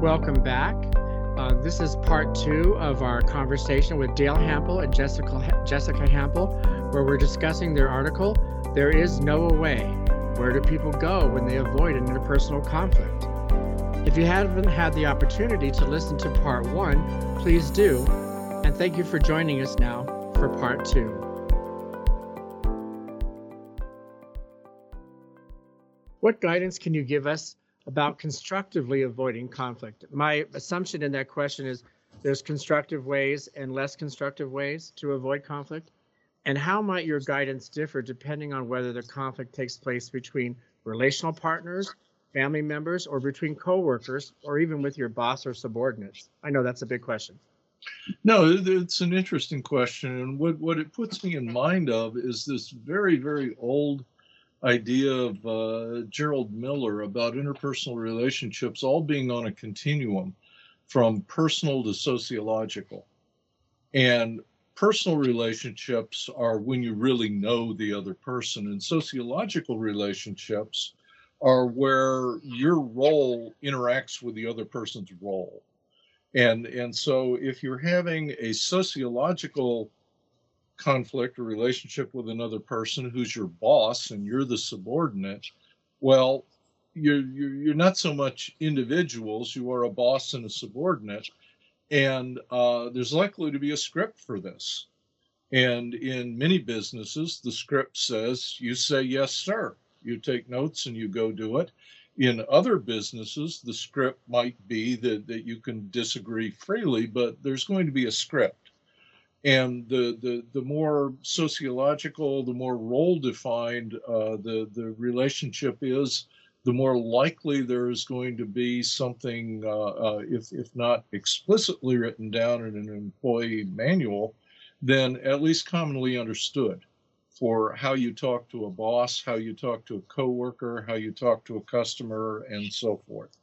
Welcome back. Uh, this is part two of our conversation with Dale Hample and Jessica, Jessica Hample, where we're discussing their article, There Is No Away Where Do People Go When They Avoid an Interpersonal Conflict? If you haven't had the opportunity to listen to part one, please do. And thank you for joining us now for part two. What guidance can you give us about constructively avoiding conflict. My assumption in that question is there's constructive ways and less constructive ways to avoid conflict. And how might your guidance differ depending on whether the conflict takes place between relational partners, family members, or between coworkers, or even with your boss or subordinates? I know that's a big question. No, it's an interesting question. And what, what it puts me in mind of is this very, very old idea of uh, Gerald Miller about interpersonal relationships all being on a continuum from personal to sociological. And personal relationships are when you really know the other person, and sociological relationships are where your role interacts with the other person's role. And, and so if you're having a sociological conflict or relationship with another person who's your boss and you're the subordinate, well, you're, you're, you're not so much individuals, you are a boss and a subordinate. And uh, there's likely to be a script for this. And in many businesses, the script says you say, yes, sir. You take notes and you go do it. In other businesses, the script might be that, that you can disagree freely, but there's going to be a script and the the the more sociological, the more role defined uh, the the relationship is, the more likely there is going to be something, uh, uh, if if not explicitly written down in an employee manual, then at least commonly understood for how you talk to a boss, how you talk to a coworker, how you talk to a customer, and so forth.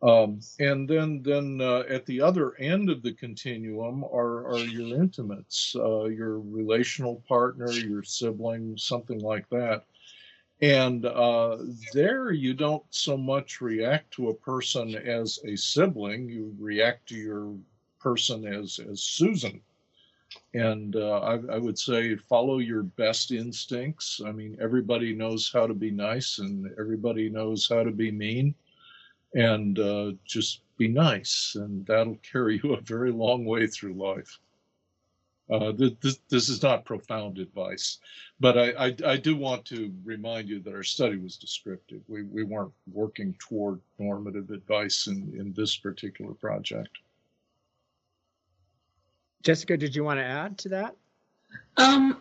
Um, and then, then uh, at the other end of the continuum are, are your intimates, uh, your relational partner, your sibling, something like that. And uh, there, you don't so much react to a person as a sibling; you react to your person as as Susan. And uh, I, I would say follow your best instincts. I mean, everybody knows how to be nice, and everybody knows how to be mean and uh, just be nice, and that'll carry you a very long way through life. Uh, this, this, is not profound advice, but I, I, I, do want to remind you that our study was descriptive. We, we weren't working toward normative advice in, in this particular project. Jessica, did you want to add to that? Um,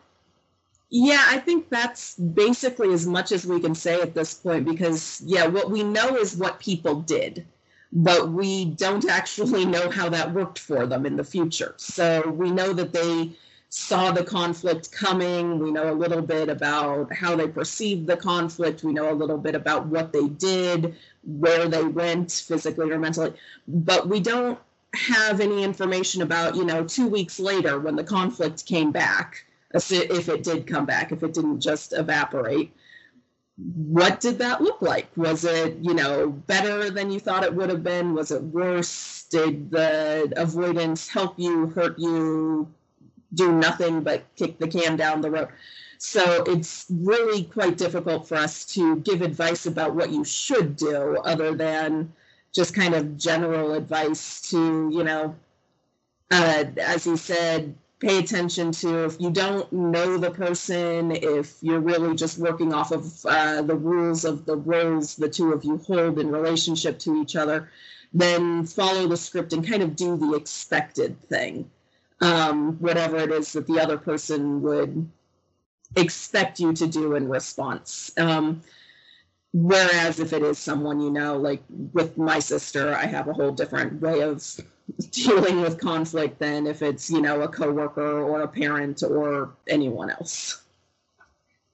yeah, I think that's basically as much as we can say at this point because, yeah, what we know is what people did, but we don't actually know how that worked for them in the future. So we know that they saw the conflict coming. We know a little bit about how they perceived the conflict. We know a little bit about what they did, where they went physically or mentally, but we don't have any information about, you know, two weeks later when the conflict came back if it did come back, if it didn't just evaporate. What did that look like? Was it, you know, better than you thought it would have been? Was it worse? Did the avoidance help you, hurt you, do nothing but kick the can down the road? So it's really quite difficult for us to give advice about what you should do other than just kind of general advice to, you know, uh, as he said, pay attention to if you don't know the person, if you're really just working off of uh, the rules of the roles the two of you hold in relationship to each other, then follow the script and kind of do the expected thing, um, whatever it is that the other person would expect you to do in response. Um, whereas if it is someone you know, like with my sister, I have a whole different way of dealing with conflict than if it's you know a coworker or a parent or anyone else.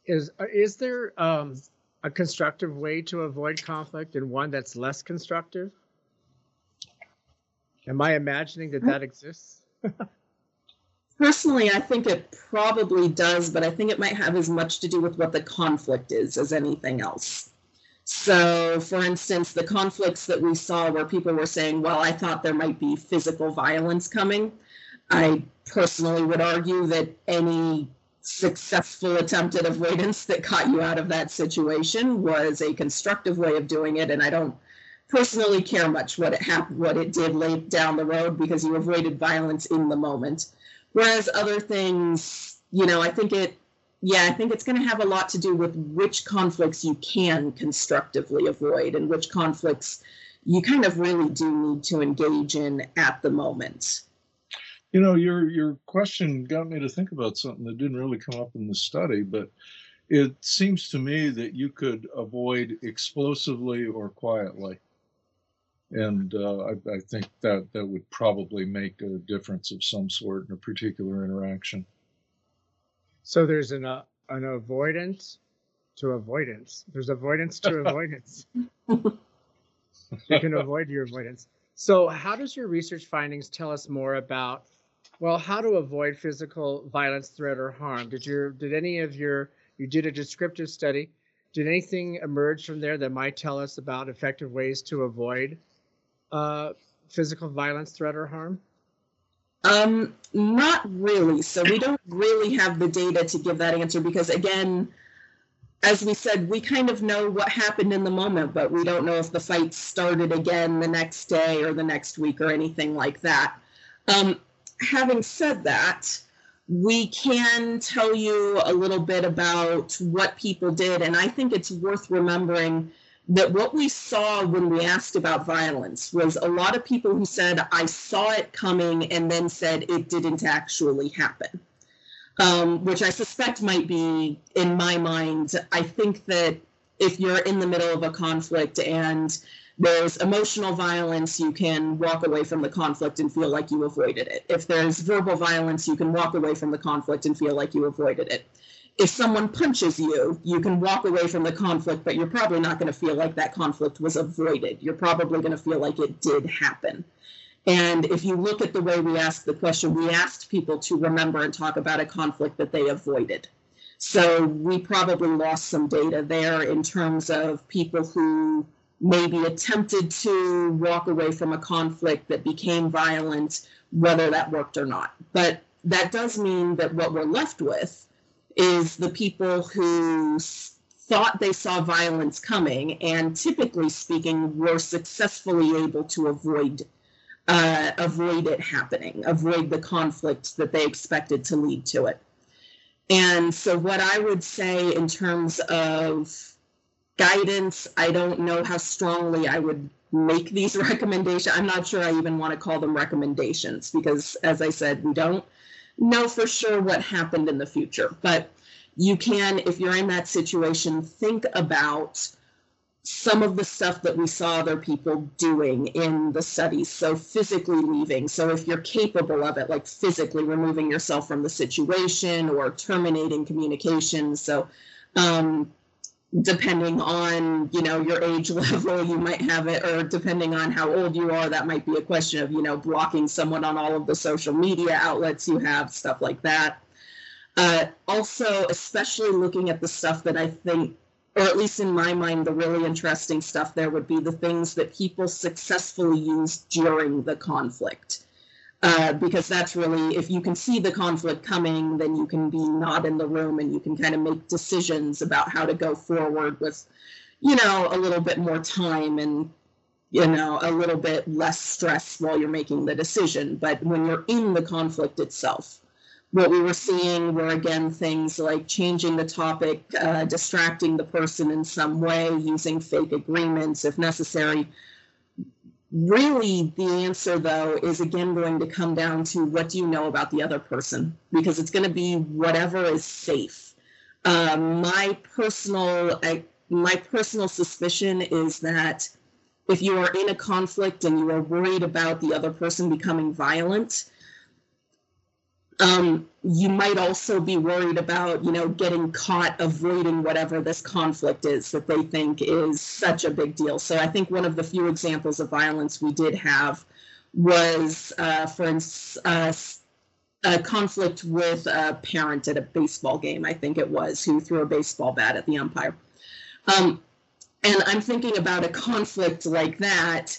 Is is there um, a constructive way to avoid conflict and one that's less constructive? Am i imagining that that exists? Personally i think it probably does but i think it might have as much to do with what the conflict is as anything else So, for instance, the conflicts that we saw where people were saying, well, I thought there might be physical violence coming. I personally would argue that any successful attempt at avoidance that got you out of that situation was a constructive way of doing it. And I don't personally care much what it happened, what it did late down the road because you avoided violence in the moment. Whereas other things, you know, I think it yeah, I think it's going to have a lot to do with which conflicts you can constructively avoid and which conflicts you kind of really do need to engage in at the moment. You know, your your question got me to think about something that didn't really come up in the study, but it seems to me that you could avoid explosively or quietly, and uh, I, I think that that would probably make a difference of some sort in a particular interaction. So there's an uh, an avoidance to avoidance. There's avoidance to avoidance. you can avoid your avoidance. So how does your research findings tell us more about well, how to avoid physical violence, threat, or harm? Did your did any of your you did a descriptive study? Did anything emerge from there that might tell us about effective ways to avoid uh, physical violence, threat, or harm? Um, not really. So we don't really have the data to give that answer because, again, as we said, we kind of know what happened in the moment, but we don't know if the fight started again the next day or the next week or anything like that. Um, having said that, we can tell you a little bit about what people did, and I think it's worth remembering that what we saw when we asked about violence was a lot of people who said, I saw it coming, and then said it didn't actually happen. Um, which I suspect might be, in my mind, I think that if you're in the middle of a conflict and there's emotional violence, you can walk away from the conflict and feel like you avoided it. If there's verbal violence, you can walk away from the conflict and feel like you avoided it if someone punches you, you can walk away from the conflict, but you're probably not going to feel like that conflict was avoided. You're probably going to feel like it did happen. And if you look at the way we asked the question, we asked people to remember and talk about a conflict that they avoided. So we probably lost some data there in terms of people who maybe attempted to walk away from a conflict that became violent, whether that worked or not. But that does mean that what we're left with is the people who thought they saw violence coming and typically speaking were successfully able to avoid uh, avoid it happening avoid the conflict that they expected to lead to it. And so what i would say in terms of guidance i don't know how strongly i would make these recommendations. I'm not sure i even want to call them recommendations because as i said we don't know for sure what happened in the future, but you can, if you're in that situation, think about some of the stuff that we saw other people doing in the studies. So, physically leaving. So, if you're capable of it, like physically removing yourself from the situation or terminating communication. So, um, depending on you know your age level you might have it or depending on how old you are that might be a question of you know blocking someone on all of the social media outlets you have stuff like that. Uh, also especially looking at the stuff that i think or at least in my mind the really interesting stuff there would be the things that people successfully used during the conflict uh, because that's really if you can see the conflict coming then you can be not in the room and you can kind of make decisions about how to go forward with you know a little bit more time and you know a little bit less stress while you're making the decision. But when you're in the conflict itself what we were seeing were again things like changing the topic uh, distracting the person in some way using fake agreements if necessary really the answer though is again going to come down to what do you know about the other person? Because it's going to be whatever is safe. Um, my personal I, my personal suspicion is that if you are in a conflict and you are worried about the other person becoming violent um, you might also be worried about, you know, getting caught avoiding whatever this conflict is that they think is such a big deal. So I think one of the few examples of violence we did have was, uh, for instance, uh, a conflict with a parent at a baseball game, I think it was, who threw a baseball bat at the umpire. Um, and I'm thinking about a conflict like that.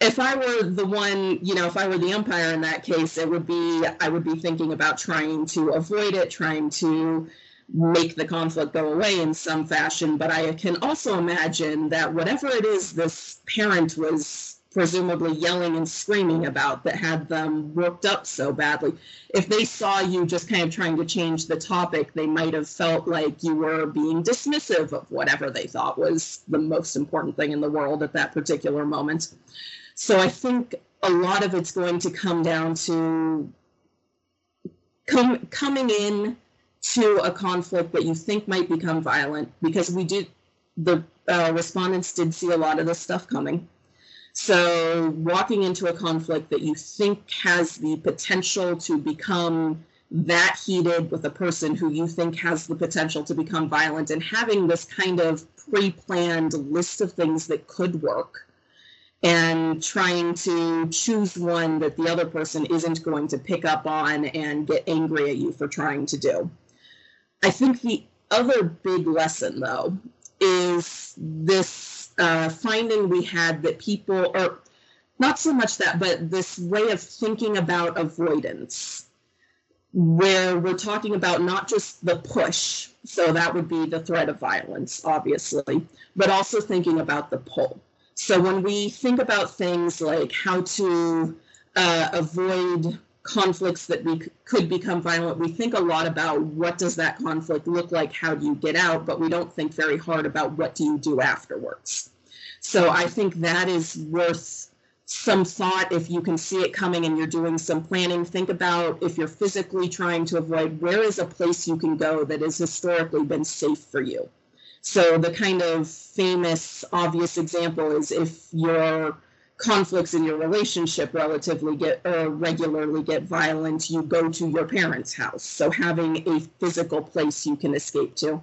If I were the one, you know, if I were the umpire in that case, it would be, I would be thinking about trying to avoid it, trying to make the conflict go away in some fashion. But I can also imagine that whatever it is this parent was presumably yelling and screaming about that had them worked up so badly. If they saw you just kind of trying to change the topic, they might have felt like you were being dismissive of whatever they thought was the most important thing in the world at that particular moment. So I think a lot of it's going to come down to com- coming in to a conflict that you think might become violent because we did the uh, respondents did see a lot of this stuff coming. So, walking into a conflict that you think has the potential to become that heated with a person who you think has the potential to become violent, and having this kind of pre planned list of things that could work, and trying to choose one that the other person isn't going to pick up on and get angry at you for trying to do. I think the other big lesson, though, is this uh, finding we had that people, or not so much that, but this way of thinking about avoidance, where we're talking about not just the push, so that would be the threat of violence, obviously, but also thinking about the pull. So when we think about things like how to uh, avoid conflicts that we could become violent we think a lot about what does that conflict look like? How do you get out? But we don't think very hard about what do you do afterwards. So i think that is worth some thought. If you can see it coming and you're doing some planning think about if you're physically trying to avoid where is a place you can go that has historically been safe for you so the kind of famous obvious example is if you're conflicts in your relationship relatively get uh, regularly get violent, you go to your parents' house. So having a physical place you can escape to,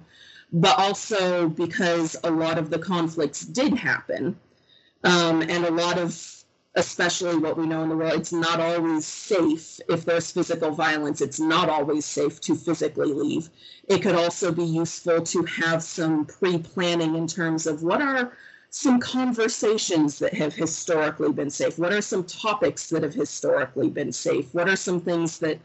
but also because a lot of the conflicts did happen, um, and a lot of especially what we know in the world, it's not always safe if there's physical violence. It's not always safe to physically leave. It could also be useful to have some pre planning in terms of what are some conversations that have historically been safe? What are some topics that have historically been safe? What are some things that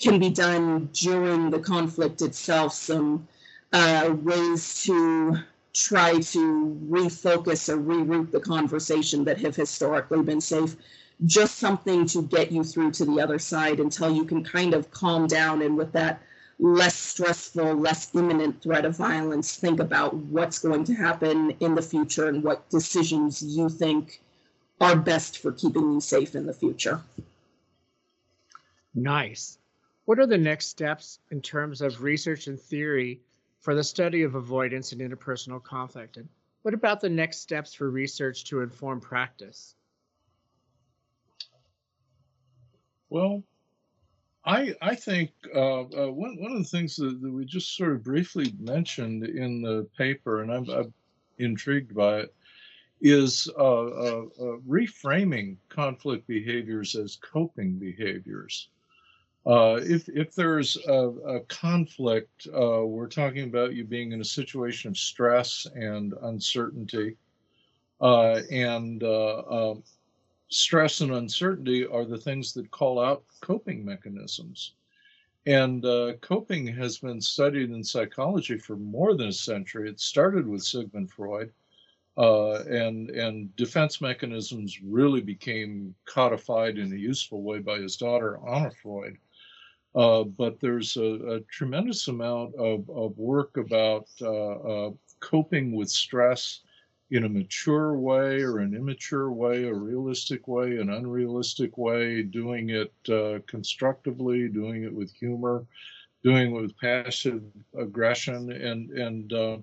can be done during the conflict itself? Some uh, ways to try to refocus or reroute the conversation that have historically been safe. Just something to get you through to the other side until you can kind of calm down and with that less stressful, less imminent threat of violence, think about what's going to happen in the future and what decisions you think are best for keeping you safe in the future. Nice. What are the next steps in terms of research and theory for the study of avoidance and interpersonal conflict? And what about the next steps for research to inform practice? Well, I I think uh, uh, one one of the things that, that, we just sort of briefly mentioned in the paper, and I'm, I'm intrigued by it, is uh, uh, uh reframing conflict behaviors as coping behaviors. Uh, if if there's a, a conflict, we're talking about you being in a situation of stress and uncertainty, and um, stress and uncertainty are the things that call out coping mechanisms. And uh, coping has been studied in psychology for more than a century. It started with Sigmund Freud, uh, and and defense mechanisms really became codified in a useful way by his daughter Anna Freud. Uh, but there's a, a, tremendous amount of, of work about uh, uh, coping with stress in a mature way or an immature way, a realistic way, an unrealistic way, doing it uh, constructively, doing it with humor, doing it with passive aggression, and and uh,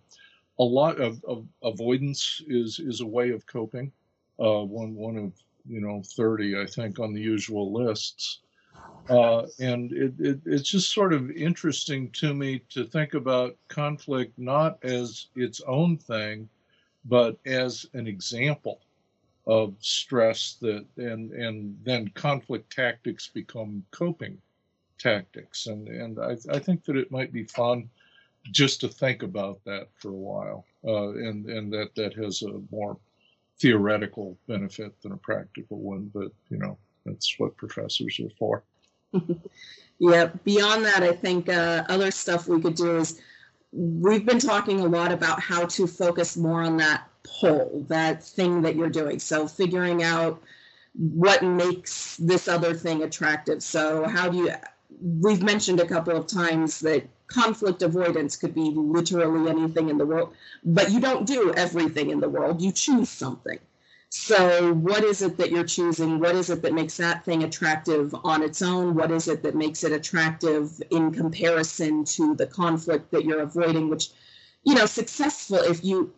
a lot of, of, avoidance is is a way of coping. One one of you know thirty, I think, on the usual lists. Uh, and it, it, it's just sort of interesting to me to think about conflict not as its own thing, but as an example of stress that and and then conflict tactics become coping tactics and and I, I think that it might be fun just to think about that for a while, uh, and and that that has a more theoretical benefit than a practical one. But you know, that's what professors are for. Yeah. Beyond that, I think uh, other stuff we could do is we've been talking a lot about how to focus more on that pull, that thing that you're doing. So figuring out what makes this other thing attractive. So how do you we've mentioned a couple of times that conflict avoidance could be literally anything in the world, but you don't do everything in the world. You choose something. So, what is it that you're choosing? What is it that makes that thing attractive on its own? What is it that makes it attractive in comparison to the conflict that you're avoiding? Which, you know, successful, if you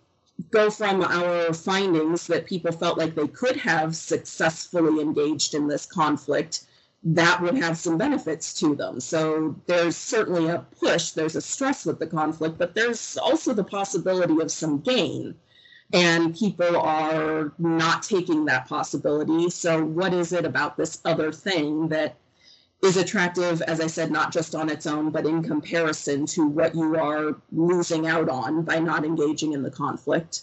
go from our findings that people felt like they could have successfully engaged in this conflict, that would have some benefits to them. So there's certainly a push, there's a stress with the conflict, but there's also the possibility of some gain. And people are not taking that possibility. So, what is it about this other thing that is attractive, as I said, not just on its own, but in comparison to what you are losing out on by not engaging in the conflict?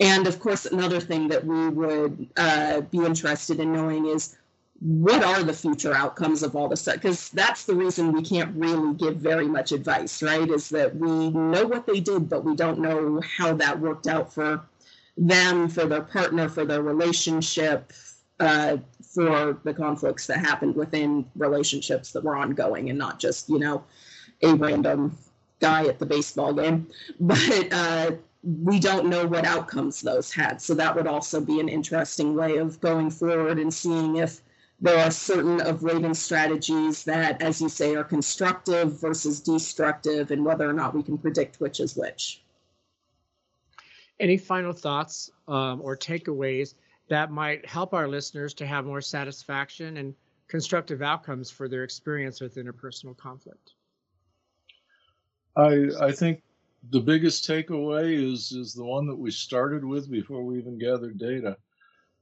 And of course, another thing that we would uh, be interested in knowing is what are the future outcomes of all this stuff? because that's the reason we can't really give very much advice right? Is that we know what they did but we don't know how that worked out for them for their partner for their relationship uh, for the conflicts that happened within relationships that were ongoing and not just you know a random guy at the baseball game. But uh, we don't know what outcomes those had. So that would also be an interesting way of going forward and seeing if there are certain avoidance strategies that, as you say, are constructive versus destructive, and whether or not we can predict which is which. Any final thoughts um, or takeaways that might help our listeners to have more satisfaction and constructive outcomes for their experience with interpersonal conflict? I I think the biggest takeaway is is the one that we started with before we even gathered data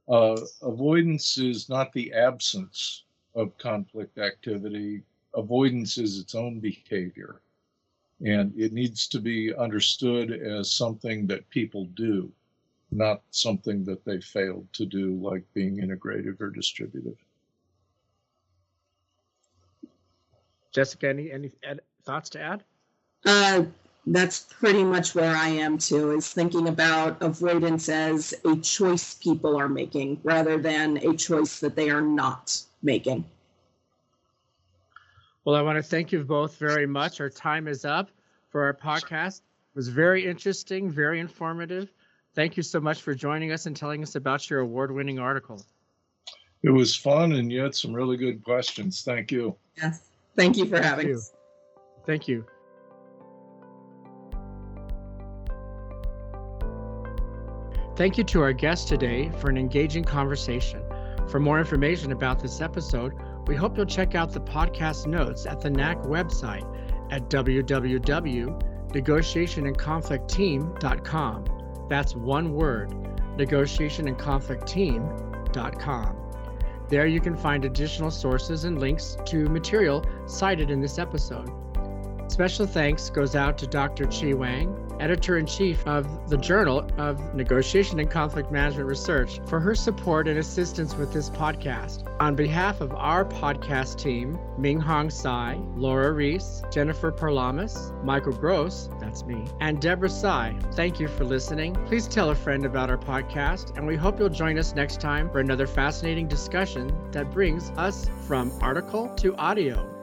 uh, avoidance is not the absence of conflict activity. Avoidance is its own behavior. And it needs to be understood as something that people do, not something that they failed to do, like being integrative or distributive. Jessica, any, any thoughts to add? Uh, that's pretty much where I am too, is thinking about avoidance as a choice people are making rather than a choice that they are not making. Well, I want to thank you both very much. Our time is up for our podcast. It was very interesting, very informative. Thank you so much for joining us and telling us about your award winning article. It was fun and you had some really good questions. Thank you. Yes. Thank you for thank having you. us. Thank you. Thank you to our guest today for an engaging conversation. For more information about this episode, we hope you'll check out the podcast notes at the NAC website at www.negotiationandconflictteam.com. That's one word, negotiationandconflictteam.com. There you can find additional sources and links to material cited in this episode. Special thanks goes out to Dr. Chi Wang, editor in chief of the Journal of Negotiation and Conflict Management Research, for her support and assistance with this podcast. On behalf of our podcast team, Ming Hong Tsai, Laura Reese, Jennifer Parlamis, Michael Gross, that's me, and Deborah Cai, thank you for listening. Please tell a friend about our podcast, and we hope you'll join us next time for another fascinating discussion that brings us from article to audio.